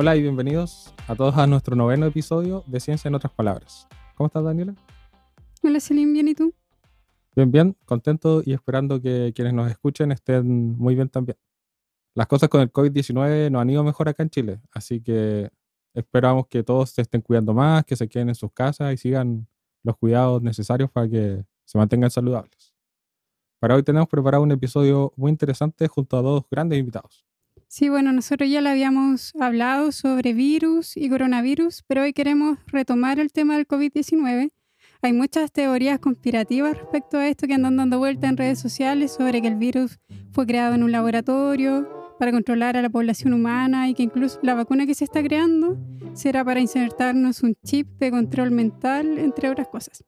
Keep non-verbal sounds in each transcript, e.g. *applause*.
Hola y bienvenidos a todos a nuestro noveno episodio de Ciencia en otras palabras. ¿Cómo estás, Daniela? Hola, Selim, ¿bien y tú? Bien, bien, contento y esperando que quienes nos escuchen estén muy bien también. Las cosas con el COVID-19 no han ido mejor acá en Chile, así que esperamos que todos se estén cuidando más, que se queden en sus casas y sigan los cuidados necesarios para que se mantengan saludables. Para hoy tenemos preparado un episodio muy interesante junto a dos grandes invitados. Sí, bueno, nosotros ya le habíamos hablado sobre virus y coronavirus, pero hoy queremos retomar el tema del COVID-19. Hay muchas teorías conspirativas respecto a esto que andan dando vuelta en redes sociales sobre que el virus fue creado en un laboratorio para controlar a la población humana y que incluso la vacuna que se está creando será para insertarnos un chip de control mental, entre otras cosas.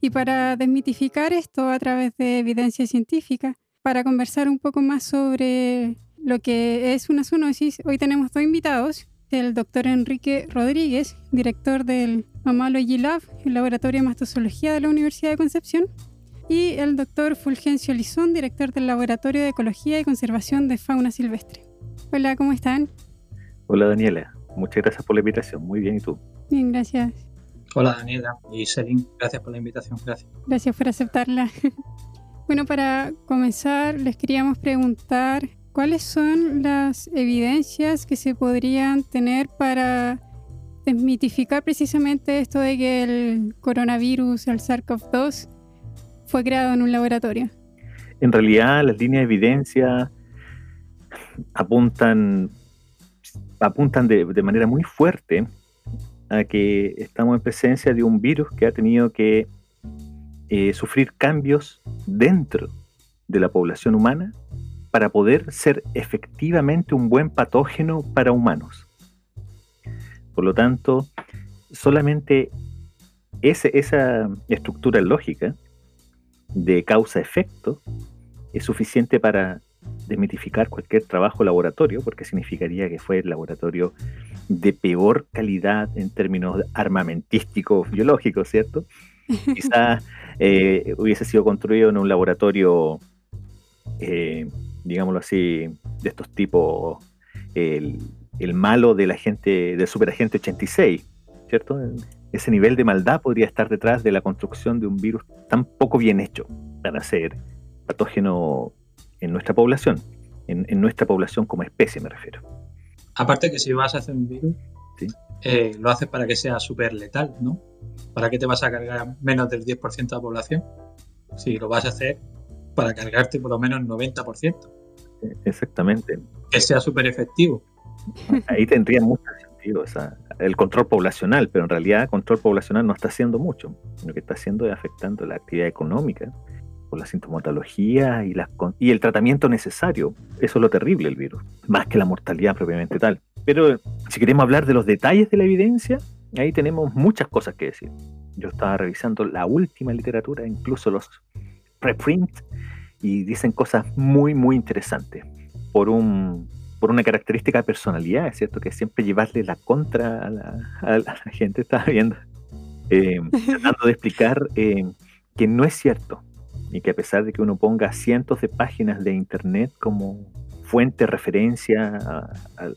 Y para desmitificar esto a través de evidencia científica, para conversar un poco más sobre lo que es una zoonosis, hoy tenemos dos invitados, el doctor Enrique Rodríguez, director del Mammalogy Lab, el laboratorio de mastozoología de la Universidad de Concepción, y el doctor Fulgencio Lizón, director del Laboratorio de Ecología y Conservación de Fauna Silvestre. Hola, ¿cómo están? Hola Daniela, muchas gracias por la invitación. Muy bien, ¿y tú? Bien, gracias. Hola Daniela y Selin, gracias por la invitación. Gracias. Gracias por aceptarla. *laughs* bueno, para comenzar, les queríamos preguntar ¿Cuáles son las evidencias que se podrían tener para desmitificar precisamente esto de que el coronavirus, el SARS-CoV-2, fue creado en un laboratorio? En realidad, las líneas de evidencia apuntan, apuntan de, manera muy fuerte a que estamos en presencia de un virus que ha tenido que eh, sufrir cambios dentro de la población humana para poder ser efectivamente un buen patógeno para humanos. Por lo tanto, solamente esa estructura lógica de causa-efecto es suficiente para desmitificar cualquier trabajo laboratorio, porque significaría que fue el laboratorio de peor calidad en términos armamentísticos biológicos, ¿cierto? *laughs* Quizá eh, hubiese sido construido en un laboratorio eh, digámoslo así, de estos tipos, el, malo de la gente, del superagente 86, ¿cierto? Ese nivel de maldad podría estar detrás de la construcción de un virus tan poco bien hecho para ser patógeno en nuestra población, en, nuestra población como especie me refiero. Aparte que si vas a hacer un virus, eh, lo haces para que sea súper letal, ¿no? ¿Para qué te vas a cargar menos del 10% de la población? Si lo vas a hacer para cargarte por lo menos el 90%. Exactamente. Que sea súper efectivo. Ahí tendría mucho sentido el control poblacional, pero en realidad el control poblacional no está haciendo mucho. Lo que está haciendo es afectando la actividad económica, por la sintomatología y, y el tratamiento necesario. Eso es lo terrible del virus, más que la mortalidad propiamente tal. Pero si queremos hablar de los detalles de la evidencia, ahí tenemos muchas cosas que decir. Yo estaba revisando la última literatura, incluso los preprint y dicen cosas muy, muy interesantes. Por, un, por una característica de personalidad, es cierto, que siempre llevarle la contra a la, *laughs* gente, estaba viendo, eh, *laughs* tratando de explicar eh, que no es cierto y que a pesar de que uno ponga cientos de páginas de internet como fuente, referencia a,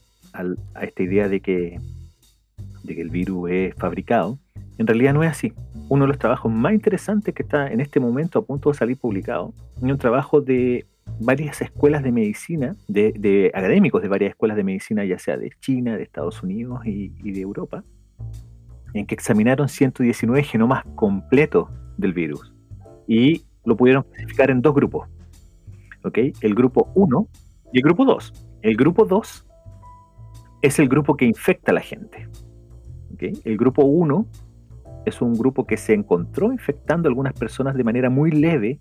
esta idea de que, de que el virus es fabricado, en realidad no es así. Uno de los trabajos más interesantes que está en este momento a punto de salir publicado es un trabajo de varias escuelas de medicina, de, académicos de varias escuelas de medicina, ya sea de China, de Estados Unidos y, de Europa, en que examinaron 119 genomas completos del virus y lo pudieron clasificar en dos grupos. El grupo 1 y el grupo 2. El grupo 2 es el grupo que infecta a la gente. El grupo 1 es un grupo que se encontró infectando a algunas personas de manera muy leve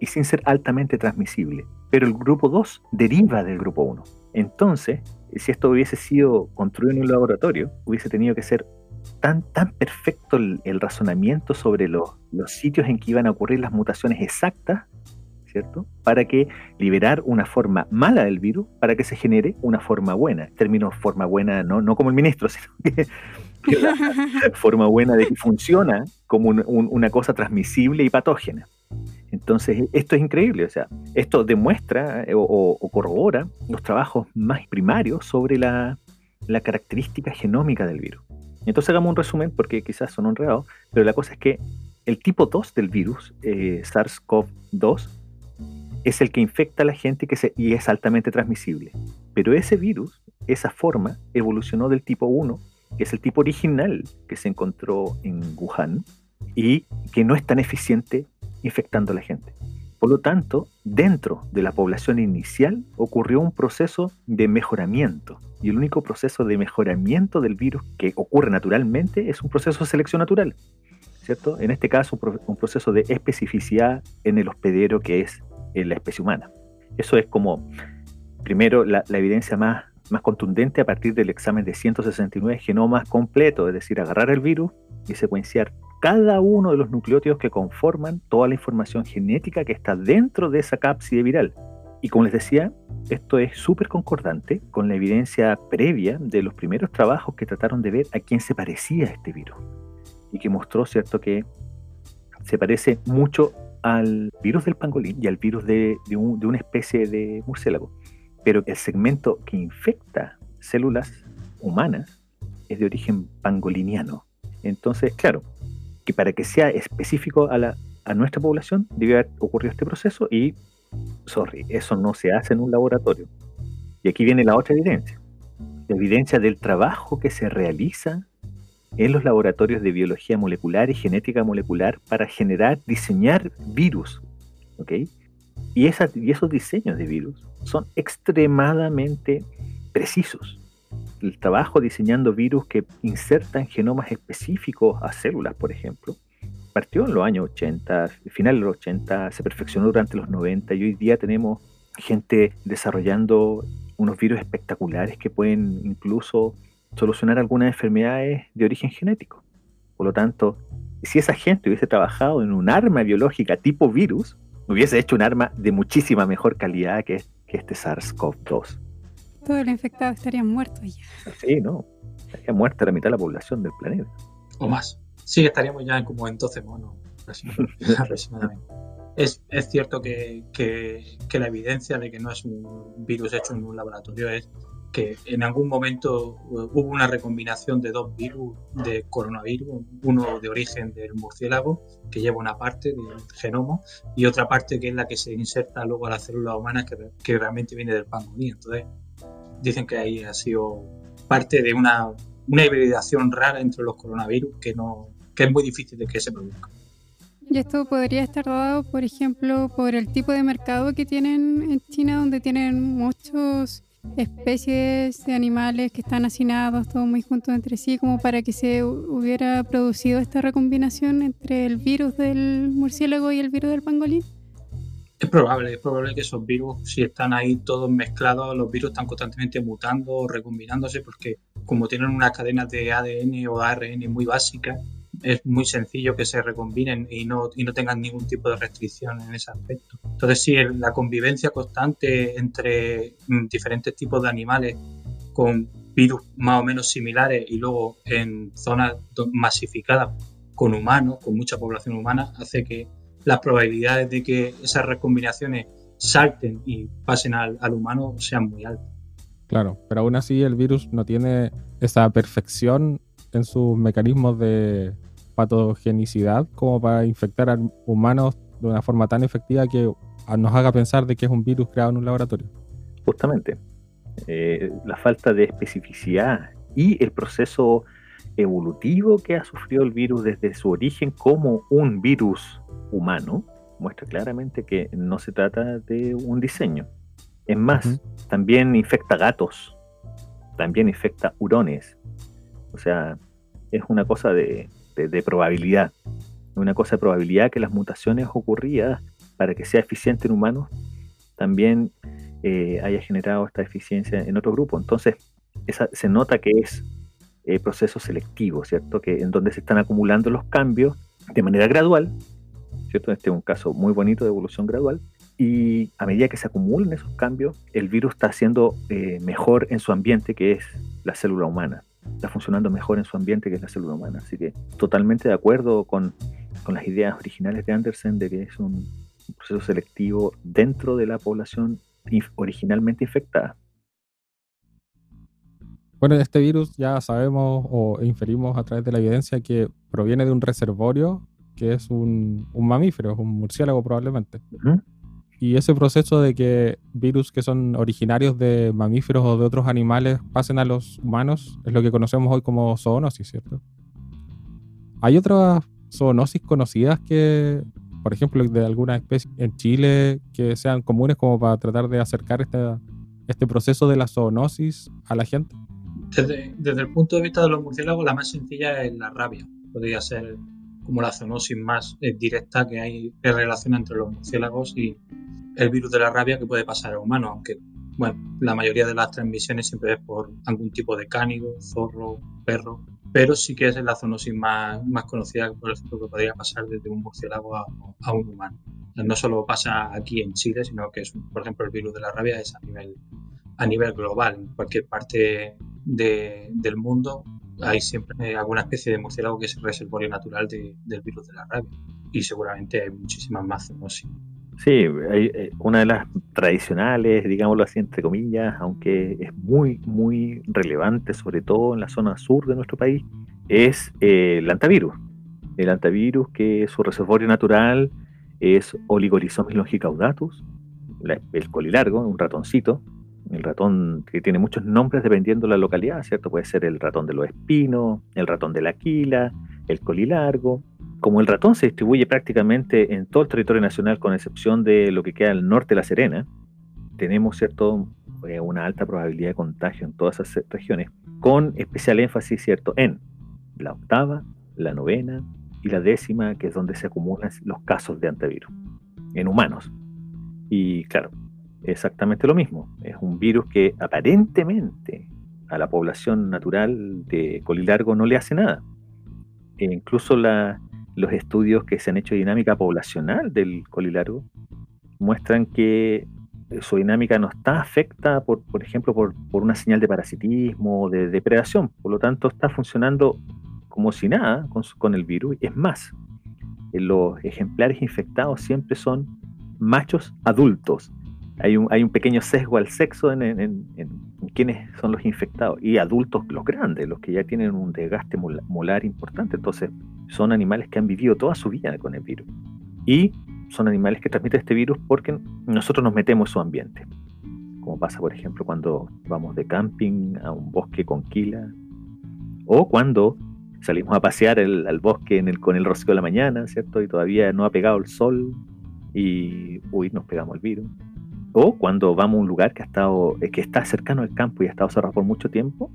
y sin ser altamente transmisible. Pero el grupo 2 deriva del grupo 1. Entonces, si esto hubiese sido construido en un laboratorio, hubiese tenido que ser tan, tan perfecto el, razonamiento sobre los, los sitios en que iban a ocurrir las mutaciones exactas, ¿cierto? Para que liberar una forma mala del virus, para que se genere una forma buena. Término forma buena, no, no como el ministro, *laughs* sino que *laughs* forma buena de que funciona como una cosa transmisible y patógena. Entonces, esto es increíble, o sea, esto demuestra eh, o, corrobora los trabajos más primarios sobre la, la característica genómica del virus. Entonces hagamos un resumen porque quizás son honrados, pero la cosa es que el tipo 2 del virus, eh, SARS-CoV-2, es el que infecta a la gente que se, y es altamente transmisible. Pero ese virus, esa forma, evolucionó del tipo 1, que es el tipo original que se encontró en Wuhan, y que no es tan eficiente infectando a la gente. Por lo tanto, dentro de la población inicial ocurrió un proceso de mejoramiento. Y el único proceso de mejoramiento del virus que ocurre naturalmente es un proceso de selección natural. ¿Cierto? En este caso, un proceso de especificidad en el hospedero que es en la especie humana. Eso es como, primero, la, evidencia más, más contundente a partir del examen de 169 genomas completos, es decir, agarrar el virus y secuenciar cada uno de los nucleótidos que conforman toda la información genética que está dentro de esa cápside viral. Y como les decía, esto es súper concordante con la evidencia previa de los primeros trabajos que trataron de ver a quién se parecía este virus. Y que mostró, ¿cierto?, que se parece mucho al virus del pangolín y al virus de, de una especie de murciélago. Pero el segmento que infecta células humanas es de origen pangoliniano. Entonces, claro, que para que sea específico a, la, a nuestra población debe haber ocurrido este proceso y, sorry, eso no se hace en un laboratorio. Y aquí viene la otra evidencia, la evidencia del trabajo que se realiza en los laboratorios de biología molecular y genética molecular para generar, diseñar virus. ¿ok? Y, esos diseños de virus son extremadamente precisos el trabajo diseñando virus que insertan genomas específicos a células, por ejemplo, partió en los años 80, final de los 80, se perfeccionó durante los 90 y hoy día tenemos gente desarrollando unos virus espectaculares que pueden incluso solucionar algunas enfermedades de origen genético. Por lo tanto, si esa gente hubiese trabajado en un arma biológica tipo virus, hubiese hecho un arma de muchísima mejor calidad que, que este SARS-CoV-2. Todos los infectados estarían muertos ya. Sí, no. Estaría muerta la mitad de la población del planeta. O más. Sí, estaríamos ya como en 12 monos *laughs* aproximadamente. Es, es cierto que, que, que, la evidencia de que no es un virus hecho en un laboratorio es que en algún momento hubo una recombinación de dos virus de coronavirus, uno de origen del murciélago, que lleva una parte del genoma, y otra parte que es la que se inserta luego a las células humanas, que, que realmente viene del pangolín. Entonces, dicen que ahí ha sido parte de una, una hibridación rara entre los coronavirus que, no, que es muy difícil de que se produzca. Y esto podría estar dado, por ejemplo, por el tipo de mercado que tienen en China, donde tienen muchas especies de animales que están hacinados, todos muy juntos entre sí, como para que se hubiera producido esta recombinación entre el virus del murciélago y el virus del pangolín. Es probable, es probable que esos virus, si están ahí todos mezclados, los virus están constantemente mutando o recombinándose porque como tienen unas cadenas de ADN o ARN muy básicas, es muy sencillo que se recombinen y no, y no tengan ningún tipo de restricción en ese aspecto. Entonces, si la convivencia constante entre mm, diferentes tipos de animales con virus más o menos similares y luego en zonas masificadas con humanos, con mucha población humana, hace que las probabilidades de que esas recombinaciones salten y pasen al, humano sean muy altas. Claro, pero aún así el virus no tiene esa perfección en sus mecanismos de patogenicidad como para infectar a humanos de una forma tan efectiva que nos haga pensar de que es un virus creado en un laboratorio. Justamente, eh, la falta de especificidad y el proceso evolutivo que ha sufrido el virus desde su origen como un virus humano muestra claramente que no se trata de un diseño. Es más, también infecta gatos, también infecta hurones. O sea, es una cosa de, probabilidad. Una cosa de probabilidad que las mutaciones ocurridas para que sea eficiente en humanos también eh, haya generado esta eficiencia en otro grupo. Entonces, esa, se nota que es eh, proceso selectivo, ¿cierto? Que en donde se están acumulando los cambios de manera gradual ¿cierto? Este es un caso muy bonito de evolución gradual. Y a medida que se acumulan esos cambios, el virus está haciendo eh, mejor en su ambiente, que es la célula humana. Está funcionando mejor en su ambiente, que es la célula humana. Así que totalmente de acuerdo con, con las ideas originales de Andersen de que es un proceso selectivo dentro de la población originalmente infectada. Bueno, este virus ya sabemos o inferimos a través de la evidencia que proviene de un reservorio que es un, mamífero, un murciélago probablemente. Y ese proceso de que virus que son originarios de mamíferos o de otros animales pasen a los humanos es lo que conocemos hoy como zoonosis, ¿cierto? Hay otras zoonosis conocidas que, por ejemplo, de alguna especie en Chile que sean comunes como para tratar de acercar este, este proceso de la zoonosis a la gente. Desde, desde el punto de vista de los murciélagos, la más sencilla es la rabia. Podría ser como la zoonosis más eh, directa que hay de relación entre los murciélagos y el virus de la rabia que puede pasar a humanos, aunque bueno, la mayoría de las transmisiones siempre es por algún tipo de cánido, zorro, perro, pero sí que es la zoonosis más, más conocida, por ejemplo, que podría pasar desde un murciélago a, a, un humano. No solo pasa aquí en Chile, sino que es, por ejemplo, el virus de la rabia es a nivel, a nivel global. En cualquier parte de, del mundo hay siempre alguna especie de murciélago que es el reservorio natural del virus de la rabia. Y seguramente hay muchísimas más zoonosis. Sí, hay, eh, una de las tradicionales, digámoslo así, entre comillas, aunque es muy, muy relevante, sobre todo en la zona sur de nuestro país, es eh, el antivirus. El antivirus, que su reservorio natural es Oligorhizomys longicaudatus, el colilargo, un ratoncito, el ratón que tiene muchos nombres dependiendo de la localidad, ¿cierto? Puede ser el ratón de los espinos, el ratón de la aquila, el colilargo, como el ratón se distribuye prácticamente en todo el territorio nacional, con excepción de lo que queda al norte de La Serena, tenemos cierto, eh, una alta probabilidad de contagio en todas esas regiones, con especial énfasis cierto en la octava, la novena y la décima, que es donde se acumulan los casos de antivirus en humanos. Y claro, exactamente lo mismo. Es un virus que aparentemente a la población natural de colilargo no le hace nada. E incluso la, los estudios que se han hecho de dinámica poblacional del colilargo muestran que su dinámica no está afectada, por, por ejemplo, por, una señal de parasitismo o de depredación. Por lo tanto, está funcionando como si nada con, con el virus. Es más, los ejemplares infectados siempre son machos adultos. Hay un, hay un pequeño sesgo al sexo en, en, en, quiénes son los infectados. Y adultos, los grandes, los que ya tienen un desgaste molar importante. Entonces, son animales que han vivido toda su vida con el virus. Y son animales que transmiten este virus porque nosotros nos metemos en su ambiente. Como pasa, por ejemplo, cuando vamos de camping a un bosque con quila. O cuando salimos a pasear al bosque con el rocío de la mañana, ¿cierto? Y todavía no ha pegado el sol y, uy, nos pegamos el virus. O cuando vamos a un lugar que, ha estado, que está cercano al campo y ha estado cerrado por mucho tiempo,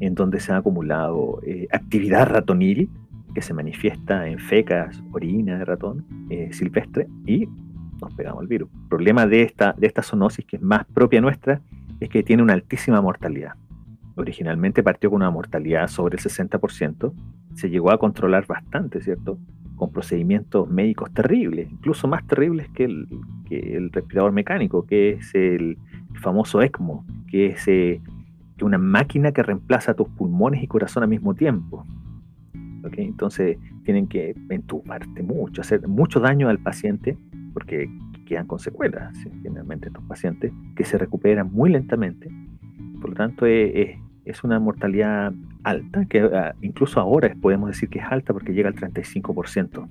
en donde se ha acumulado eh, actividad ratonil que se manifiesta en fecas, orina de ratón eh, silvestre y nos pegamos el virus. El problema de esta, de esta zoonosis, que es más propia nuestra, es que tiene una altísima mortalidad. Originalmente partió con una mortalidad sobre el 60%, se llegó a controlar bastante, ¿cierto? Con procedimientos médicos terribles, incluso más terribles que el, que el respirador mecánico, que es el, famoso ECMO, que es eh, una máquina que reemplaza tus pulmones y corazón al mismo tiempo. Entonces tienen que entubarte mucho, hacer mucho daño al paciente, porque quedan con secuelas, generalmente estos pacientes, que se recuperan muy lentamente. Por lo tanto, es, una mortalidad alta, que ah, incluso ahora podemos decir que es alta porque llega al 35%.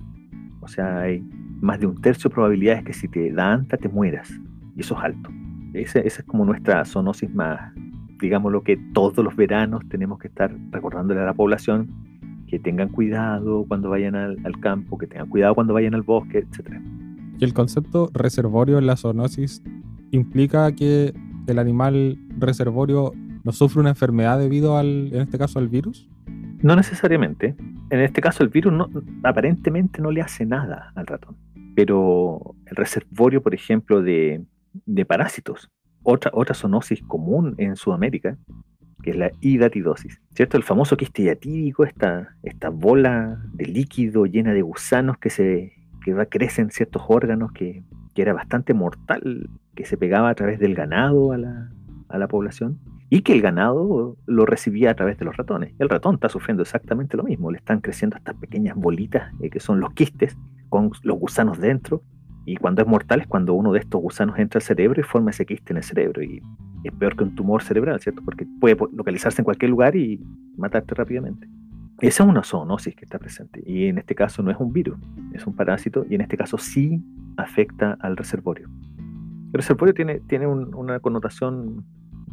O sea, hay más de un tercio de probabilidades que si te da anta te mueras. Y eso es alto. Esa, es como nuestra zoonosis más, digamos lo que todos los veranos tenemos que estar recordándole a la población que tengan cuidado cuando vayan al, campo, que tengan cuidado cuando vayan al bosque, etc. Y el concepto reservorio en la zoonosis implica que el animal reservorio no sufre una enfermedad debido al, en este caso, al virus? No necesariamente. En este caso, el virus no, aparentemente no le hace nada al ratón. Pero el reservorio, por ejemplo, de, parásitos, otra, otra zoonosis común en Sudamérica, que es la hidatidosis, ¿cierto? El famoso quiste hiatídico, esta, esta bola de líquido llena de gusanos que, se, que va, crecen ciertos órganos, que, que, era bastante mortal, que se pegaba a través del ganado a la, a la población y que el ganado lo recibía a través de los ratones. El ratón está sufriendo exactamente lo mismo, le están creciendo estas pequeñas bolitas eh, que son los quistes con los gusanos dentro y cuando es mortal es cuando uno de estos gusanos entra al cerebro y forma ese quiste en el cerebro y es peor que un tumor cerebral, ¿cierto? Porque puede localizarse en cualquier lugar y matarte rápidamente. Esa es una zoonosis que está presente. Y en este caso no es un virus, es un parásito y en este caso sí afecta al reservorio. El reservorio tiene, tiene una connotación,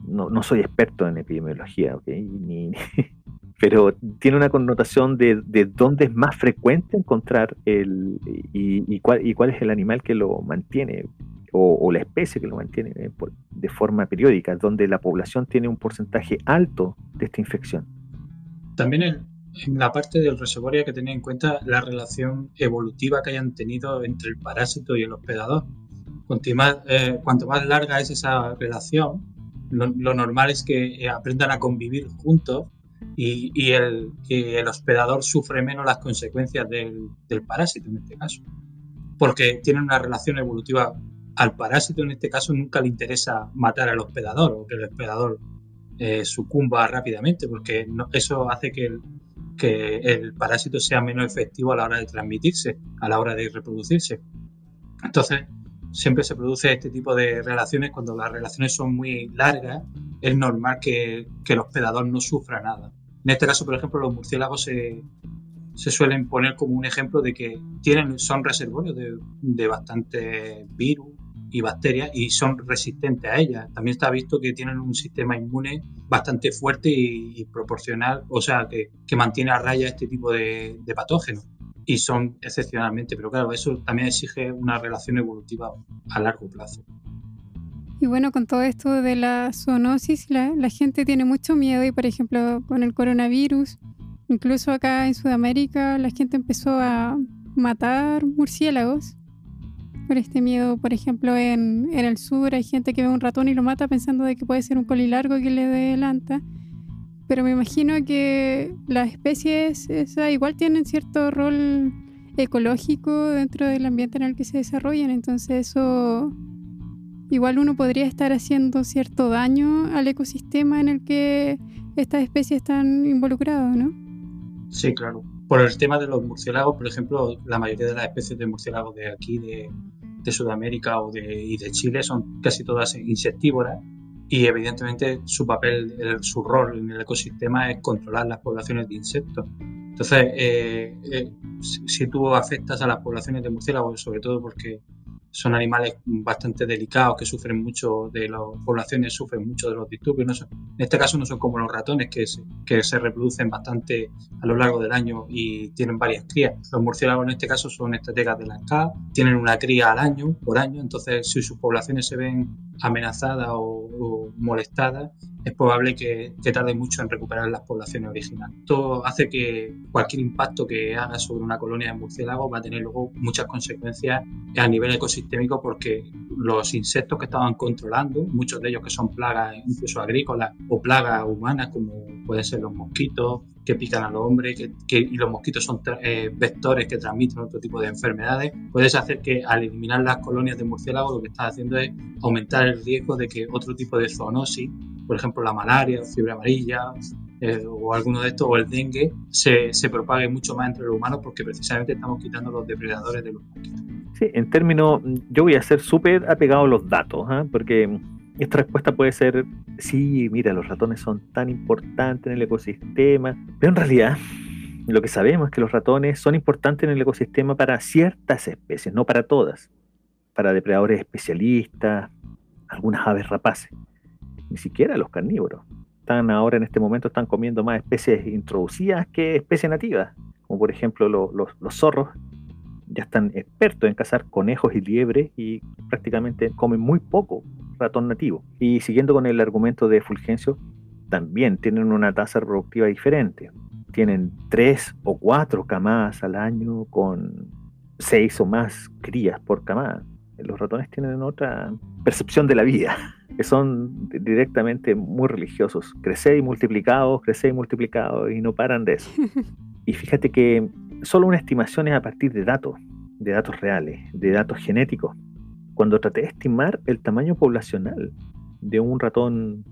no, no, soy experto en epidemiología, ¿okay? *laughs* Pero tiene una connotación de, de, dónde es más frecuente encontrar el, y, y, cuál, y cuál es el animal que lo mantiene o, la especie que lo mantiene eh, de forma periódica, donde la población tiene un porcentaje alto de esta infección. También en, la parte del reservorio hay que tener en cuenta la relación evolutiva que hayan tenido entre el parásito y el hospedador. Cuanto más, eh, cuanto más larga es esa relación, lo, normal es que eh, aprendan a convivir juntos y, y, el, el, hospedador sufre menos las consecuencias del, del, parásito en este caso, porque tienen una relación evolutiva al parásito en este caso nunca le interesa matar al hospedador o que el hospedador eh, sucumba rápidamente, porque eso hace que el, que el parásito sea menos efectivo a la hora de transmitirse, a la hora de reproducirse. Entonces, siempre se produce este tipo de relaciones cuando las relaciones son muy largas, es normal que, el hospedador no sufra nada. En este caso, por ejemplo, los murciélagos se, suelen poner como un ejemplo de que tienen, son reservorios de, de bastante virus y bacterias y son resistentes a ellas. También está visto que tienen un sistema inmune bastante fuerte y, proporcional, o sea, que, que, mantiene a raya este tipo de, de, patógenos. Y son excepcionalmente, pero claro, eso también exige una relación evolutiva a largo plazo. Y bueno, con todo esto de la zoonosis, la, la gente tiene mucho miedo y, por ejemplo, con el coronavirus, incluso acá en Sudamérica, la gente empezó a matar murciélagos por este miedo, por ejemplo, en, en, el sur hay gente que ve un ratón y lo mata pensando de que puede ser un colilargo que le adelanta. Pero me imagino que las especies igual tienen cierto rol ecológico dentro del ambiente en el que se desarrollan. Entonces eso igual uno podría estar haciendo cierto daño al ecosistema en el que estas especies están involucradas, ¿no? Sí, claro. Por el tema de los murciélagos, por ejemplo, la mayoría de las especies de murciélagos de aquí, de, Sudamérica o y de Chile son casi todas insectívoras y evidentemente su papel, su rol en el ecosistema es controlar las poblaciones de insectos. Entonces, eh, eh, si tú afectas a las poblaciones de murciélagos, sobre todo porque son animales bastante delicados que sufren mucho de las poblaciones, sufren mucho de los disturbios. en este caso no son como los ratones que se, que se reproducen bastante a lo largo del año y tienen varias crías. Los murciélagos en este caso son estrategas de la SCA, tienen una cría al año, por año, entonces si sus poblaciones se ven amenazadas o molestadas, es probable que, tarde mucho en recuperar las poblaciones originales. Esto hace que cualquier impacto que haga sobre una colonia de murciélagos va a tener luego muchas consecuencias a nivel ecosistémico porque los insectos que estaban controlando, muchos de ellos que son plagas incluso agrícolas o plagas humanas como pueden ser los mosquitos que pican a los hombres que, y los mosquitos son eh, vectores que transmiten otro tipo de enfermedades, puedes hacer que al eliminar las colonias de murciélagos lo que estás haciendo es aumentar el riesgo de que otro tipo de zoonosis por ejemplo la malaria, fiebre amarilla eh, o alguno de estos, o el dengue, se, se, propague mucho más entre los humanos porque precisamente estamos quitando los depredadores de los mosquitos. Sí, en términos, yo voy a ser súper apegado a los datos, ¿eh? porque esta respuesta puede ser, sí, mira, los ratones son tan importantes en el ecosistema, pero en realidad lo que sabemos es que los ratones son importantes en el ecosistema para ciertas especies, no para todas, para depredadores especialistas, algunas aves rapaces ni siquiera los carnívoros. Están ahora en este momento están comiendo más especies introducidas que especies nativas, como por ejemplo los zorros. Ya están expertos en cazar conejos y liebres y prácticamente comen muy poco ratón nativo. Y siguiendo con el argumento de Fulgencio, también tienen una tasa reproductiva diferente. Tienen tres o cuatro camadas al año con seis o más crías por camada. Los ratones tienen otra percepción de la vida *laughs* que son directamente muy religiosos. Crecer y multiplicados, crecer y multiplicados, y no paran de eso. *laughs* Y fíjate que solo una estimación es a partir de datos, de datos reales, de datos genéticos. Cuando traté de estimar el tamaño poblacional de un ratón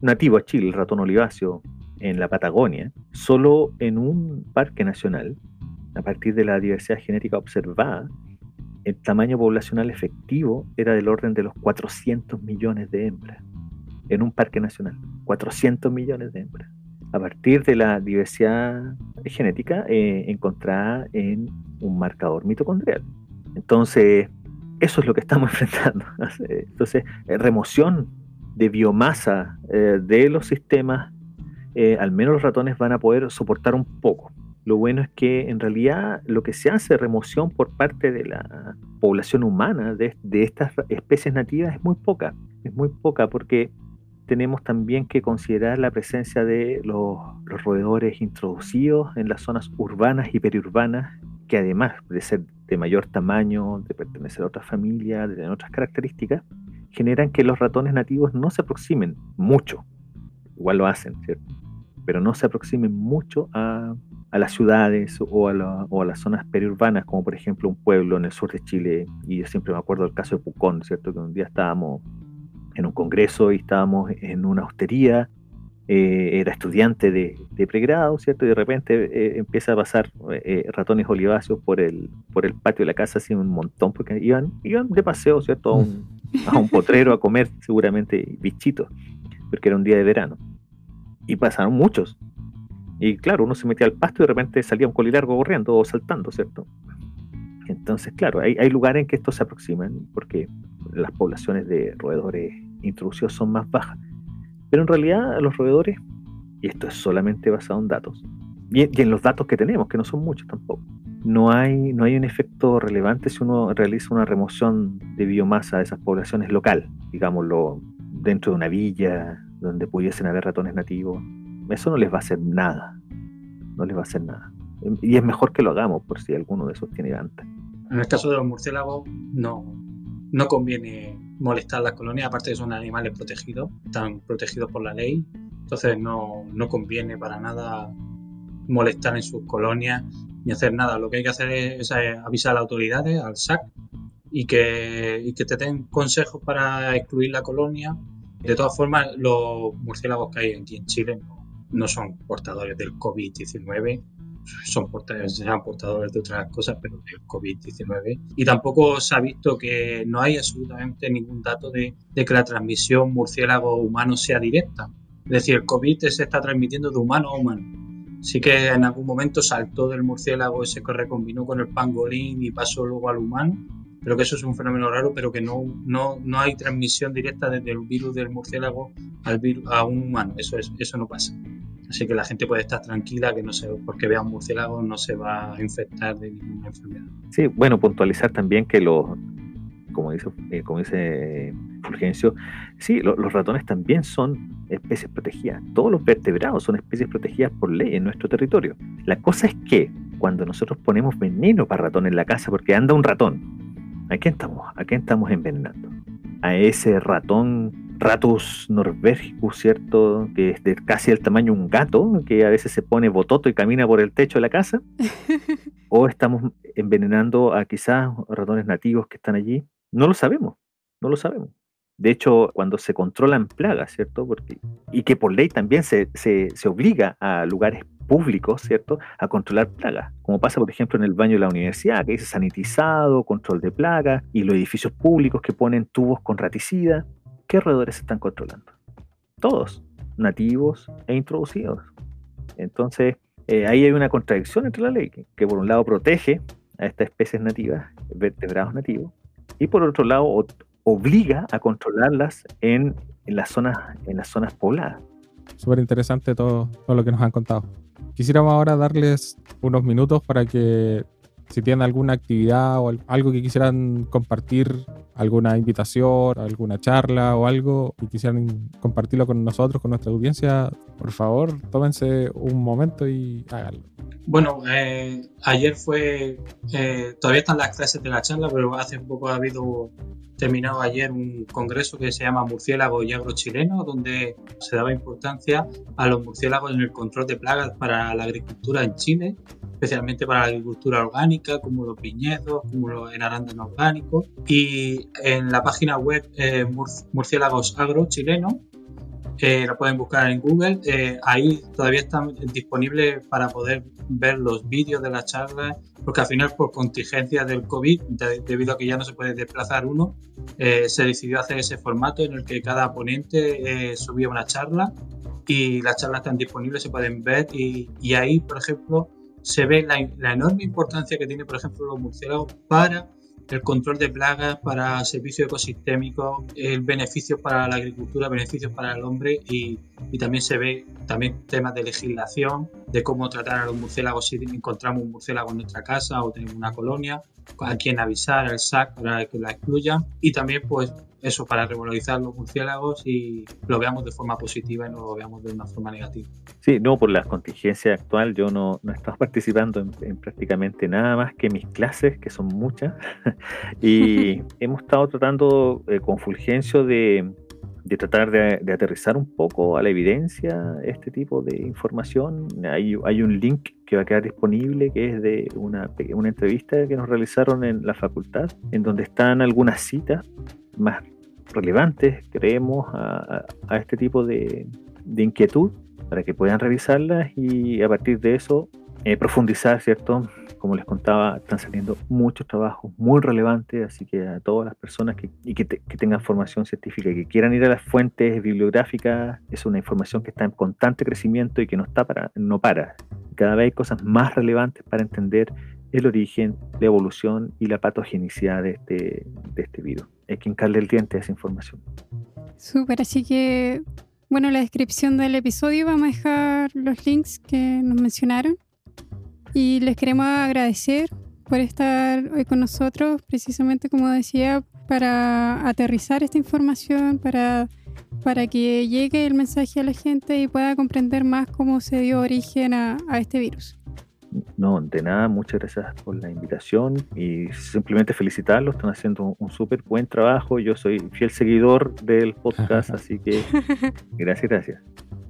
nativo a Chile, el ratón oliváceo, en la Patagonia, solo en un parque nacional, a partir de la diversidad genética observada, el tamaño poblacional efectivo era del orden de los 400 millones de hembras. en un parque nacional. 400 millones de hembras. A partir de la diversidad genética eh, encontrada en un marcador mitocondrial. Entonces, eso es lo que estamos *laughs* enfrentando. Entonces, eh, remoción de biomasa eh, de los sistemas, al menos los ratones van a poder soportar un poco. Lo bueno es que en realidad lo que se hace remoción por parte de la población humana de, de estas especies nativas es muy poca. Es muy poca porque tenemos también que considerar la presencia de los, roedores introducidos en las zonas urbanas y periurbanas, que además de ser de mayor tamaño, de pertenecer a otra familia, de tener otras características, generan que los ratones nativos no se aproximen mucho. Igual lo hacen, ¿cierto? Pero no se aproximen mucho a, las ciudades o a, o a, las zonas periurbanas, como por ejemplo un pueblo en el sur de Chile. Y yo siempre me acuerdo del caso de Pucón, ¿cierto? Que un día estábamos en un congreso y estábamos en una hostería. Eh, era estudiante de, pregrado, ¿cierto? Y de repente eh, empieza a pasar eh, ratones oliváceos por el, por el patio de la casa, así un montón, porque iban, iban de paseo, ¿cierto? A un, a un *laughs* potrero a comer seguramente bichitos, porque era un día de verano. Y pasaron muchos. Y claro, uno se metía al pasto y de repente salía un colilargo corriendo o saltando, ¿cierto? Entonces, claro, hay, hay lugares en que estos se aproximan, porque las poblaciones de roedores introducidos son más bajas. Pero en realidad los roedores, y esto es solamente basado en datos, y, en los datos que tenemos, que no son muchos tampoco, no hay, no hay un efecto relevante si uno realiza una remoción de biomasa de esas poblaciones local, digámoslo, dentro de una villa donde pudiesen haber ratones nativos. Eso no les va a hacer nada. No les va a hacer nada. Y es mejor que lo hagamos por si alguno de esos tiene antes. En el caso de los murciélagos, no, no conviene molestar las colonias, aparte que son animales protegidos, están protegidos por la ley, entonces no, conviene para nada molestar en sus colonias ni hacer nada. Lo que hay que hacer es, avisar a las autoridades, al SAC, y que, que te den consejos para excluir la colonia. De todas formas, los murciélagos que hay aquí en Chile no son portadores del COVID-19, son portadores, sean portadores de otras cosas, pero del COVID-19. Y tampoco se ha visto que no hay absolutamente ningún dato de, que la transmisión murciélago-humano sea directa. Es decir, el COVID se está transmitiendo de humano a humano. Sí que en algún momento saltó del murciélago, ese que recombinó con el pangolín y pasó luego al humano. Creo que eso es un fenómeno raro, pero que no, no, no hay transmisión directa desde el virus del murciélago al virus, a un humano. Eso, es, eso no pasa. Así que la gente puede estar tranquila que no se, porque vea un murciélago no se va a infectar de ninguna enfermedad. Sí, bueno, puntualizar también que los, como dice, eh, como dice Fulgencio, sí, los ratones también son especies protegidas. Todos los vertebrados son especies protegidas por ley en nuestro territorio. La cosa es que cuando nosotros ponemos veneno para ratón en la casa, porque anda un ratón, ¿a quién estamos? ¿A quién estamos envenenando? A ese ratón Ratus norbergicus, ¿cierto? Que es de casi el tamaño de un gato, que a veces se pone bototo y camina por el techo de la casa. *laughs* o estamos envenenando a quizás ratones nativos que están allí. No lo sabemos, no lo sabemos. De hecho, cuando se controlan plagas, ¿cierto? Porque, y que por ley también se, se, se obliga a lugares públicos, ¿cierto?, a controlar plagas, como pasa, por ejemplo, en el baño de la universidad, que dice sanitizado, control de plagas, y los edificios públicos que ponen tubos con raticida. ¿qué roedores están controlando? Todos, nativos e introducidos. Entonces, eh, ahí hay una contradicción entre la ley, que, por un lado protege a estas especies nativas, vertebrados nativos, y por otro lado obliga a controlarlas en, las, zonas, en las zonas pobladas. Súper interesante todo, todo lo que nos han contado. Quisiéramos ahora darles unos minutos para que si tienen alguna actividad o algo que quisieran compartir, alguna invitación, alguna charla o algo y quisieran compartirlo con nosotros, con nuestra audiencia, por favor, tómense un momento y háganlo. Bueno, eh, ayer fue, eh, todavía están las clases de la charla, pero hace poco ha habido terminado ayer un congreso que se llama Murciélago y Agro Chileno, donde se daba importancia a los murciélagos en el control de plagas para la agricultura en Chile, especialmente para la agricultura orgánica, como los viñedos, como los, el arándano orgánico. Y en la página web eh, Murciélagos Agro Chileno eh, lo pueden buscar en Google. Eh, ahí todavía están disponibles para poder ver los vídeos de las charlas, porque al final por contingencia del COVID, debido a que ya no se puede desplazar uno, eh, se decidió hacer ese formato en el que cada ponente subía una charla y las charlas están disponibles, se pueden ver y, y ahí, por ejemplo, se ve la, la enorme importancia que tiene, por ejemplo, los murciélagos para el control de plagas para servicios ecosistémicos, el beneficio para la agricultura, beneficios para el hombre y, y, también se ve también temas de legislación, de cómo tratar a los murciélagos si encontramos un murciélago en nuestra casa o tenemos una colonia, a quién avisar al SAC para que la excluyan. Y también pues eso para revalorizar los murciélagos y lo veamos de forma positiva y no lo veamos de una forma negativa. Sí, no, por la contingencia actual yo no, no he estado *laughs* participando en, prácticamente nada más que mis clases, que son muchas, *laughs* y *laughs* hemos estado tratando eh, con Fulgencio de, de tratar de, aterrizar un poco a la evidencia este tipo de información. Hay, hay un link que va a quedar disponible que es de una, una entrevista que nos realizaron en la facultad, en donde están algunas citas más relevantes, creemos, a, este tipo de, inquietud para que puedan revisarlas y a partir de eso eh, profundizar, ¿cierto? Como les contaba, están saliendo muchos trabajos muy relevantes, así que a todas las personas que, y que, tengan formación científica y que quieran ir a las fuentes bibliográficas, es una información que está en constante crecimiento y que no, está para, no para. Cada vez hay cosas más relevantes para entender el origen, la evolución y la patogenicidad de este, de este virus hay que hincarle el diente a esa información. Súper, así que, bueno, en la descripción del episodio vamos a dejar los links que nos mencionaron. Y les queremos agradecer por estar hoy con nosotros, precisamente como decía, para aterrizar esta información, para, para que llegue el mensaje a la gente y pueda comprender más cómo se dio origen a este virus. No, de nada, muchas gracias por la invitación y simplemente felicitarlos, están haciendo un súper buen trabajo, yo soy fiel seguidor del podcast, *laughs* así que gracias, gracias.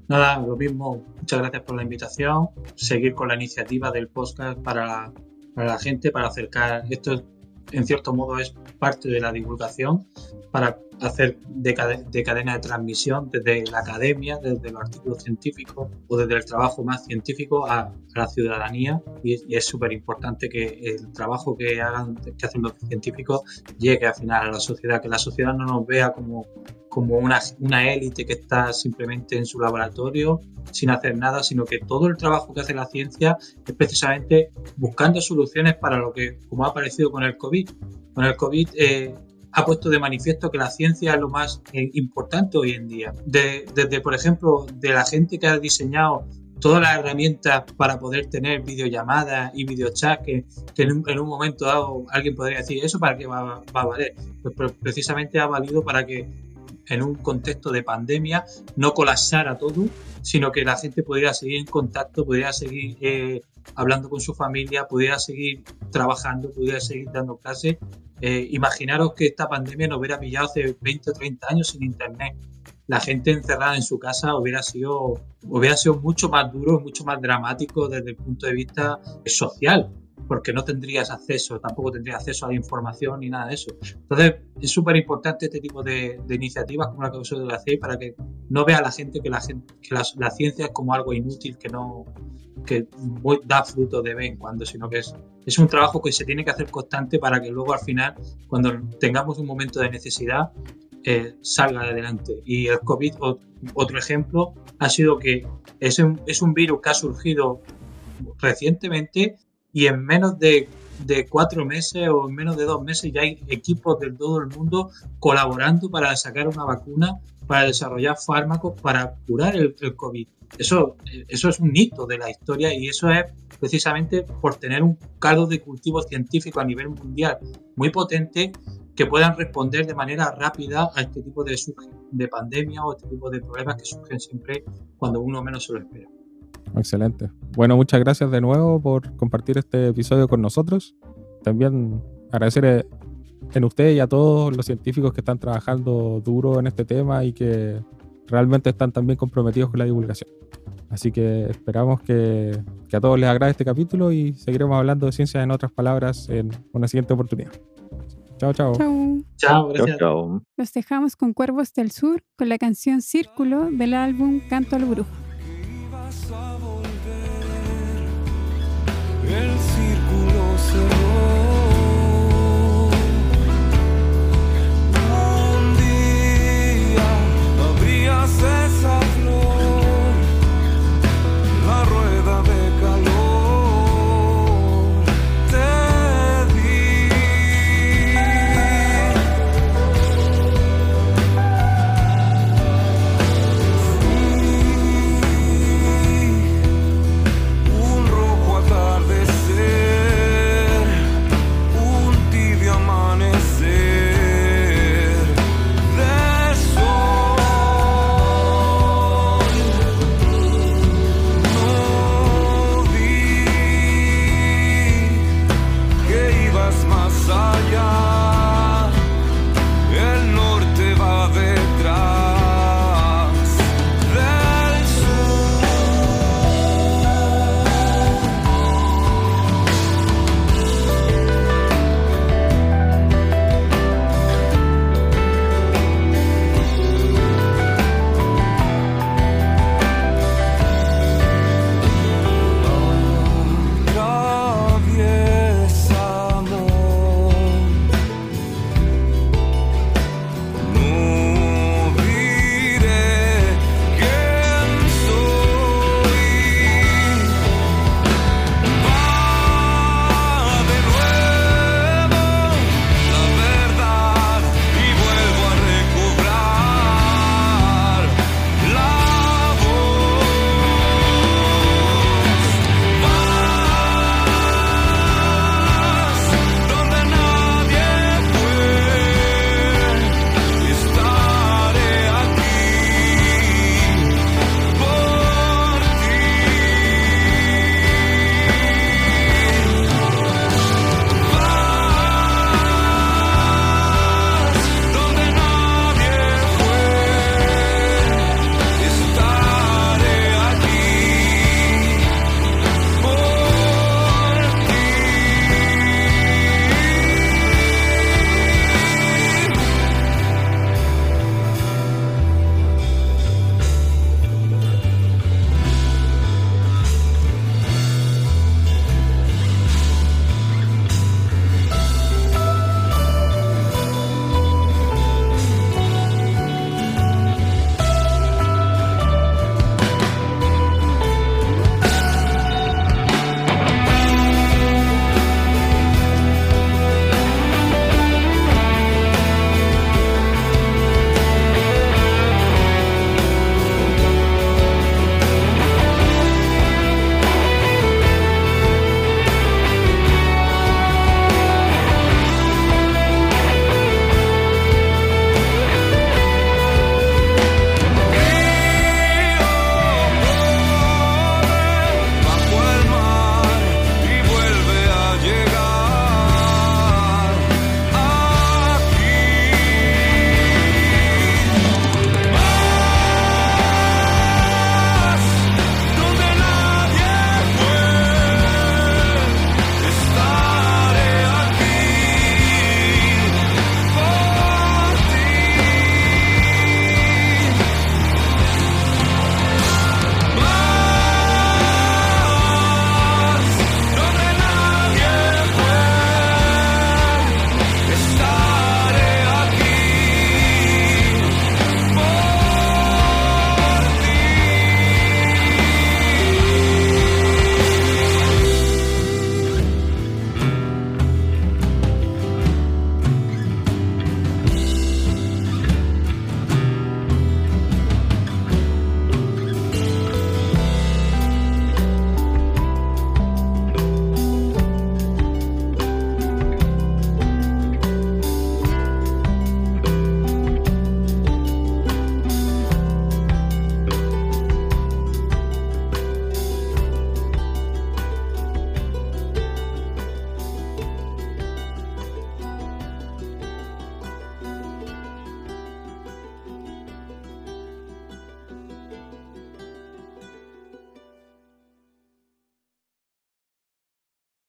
Nada, lo mismo, muchas gracias por la invitación, seguir con la iniciativa del podcast para, para la gente, para acercar, esto en cierto modo es parte de la divulgación, para hacer de, cadena de transmisión desde la academia, desde los artículos científicos o desde el trabajo más científico a, la ciudadanía y, es súper importante que el trabajo que hagan, que hacen los científicos llegue al final a la sociedad, que la sociedad no nos vea como, como una, una élite que está simplemente en su laboratorio sin hacer nada, sino que todo el trabajo que hace la ciencia es precisamente buscando soluciones para lo que, como ha aparecido con el COVID. Con el COVID eh, ha puesto de manifiesto que la ciencia es lo más eh, importante hoy en día. desde, por ejemplo, de la gente que ha diseñado todas las herramientas para poder tener videollamadas y videochat que, en, un, momento dado alguien podría decir, ¿eso para qué va, a valer? Pues, precisamente ha valido para que en un contexto de pandemia no colapsara todo, sino que la gente pudiera seguir en contacto, pudiera seguir eh, hablando con su familia, pudiera seguir trabajando, pudiera seguir dando clases eh, imaginaros que esta pandemia nos hubiera pillado hace 20 o 30 años sin internet. La gente encerrada en su casa hubiera sido, hubiera sido mucho más duro, mucho más dramático desde el punto de vista social, porque no tendrías acceso, tampoco tendrías acceso a la información ni nada de eso. Entonces, es súper importante este tipo de, iniciativas como la que vosotros hacéis para que no vea la gente que la, que la ciencia es como algo inútil, que no, que da fruto de vez en cuando, sino que es, es un trabajo que se tiene que hacer constante para que luego al final, cuando tengamos un momento de necesidad, eh, salga adelante. Y el COVID, otro ejemplo, ha sido que es un, es un virus que ha surgido recientemente y en menos de, de, cuatro meses o en menos de dos meses ya hay equipos de todo el mundo colaborando para sacar una vacuna, para desarrollar fármacos, para curar el, COVID. Eso, eso es un hito de la historia y eso es precisamente por tener un caldo de cultivo científico a nivel mundial muy potente que puedan responder de manera rápida a este tipo de, de pandemia o este tipo de problemas que surgen siempre cuando uno menos se lo espera. Excelente. Bueno, muchas gracias de nuevo por compartir este episodio con nosotros. También agradecer en usted y a todos los científicos que están trabajando duro en este tema y que realmente están también comprometidos con la divulgación. Así que esperamos que, a todos les agrade este capítulo y seguiremos hablando de ciencias en otras palabras en una siguiente oportunidad. Chao, chao. Chao, gracias. Chao, chao. Los dejamos con Cuervos del Sur con la canción Círculo del álbum Canto al Brujo. El círculo cerró. myself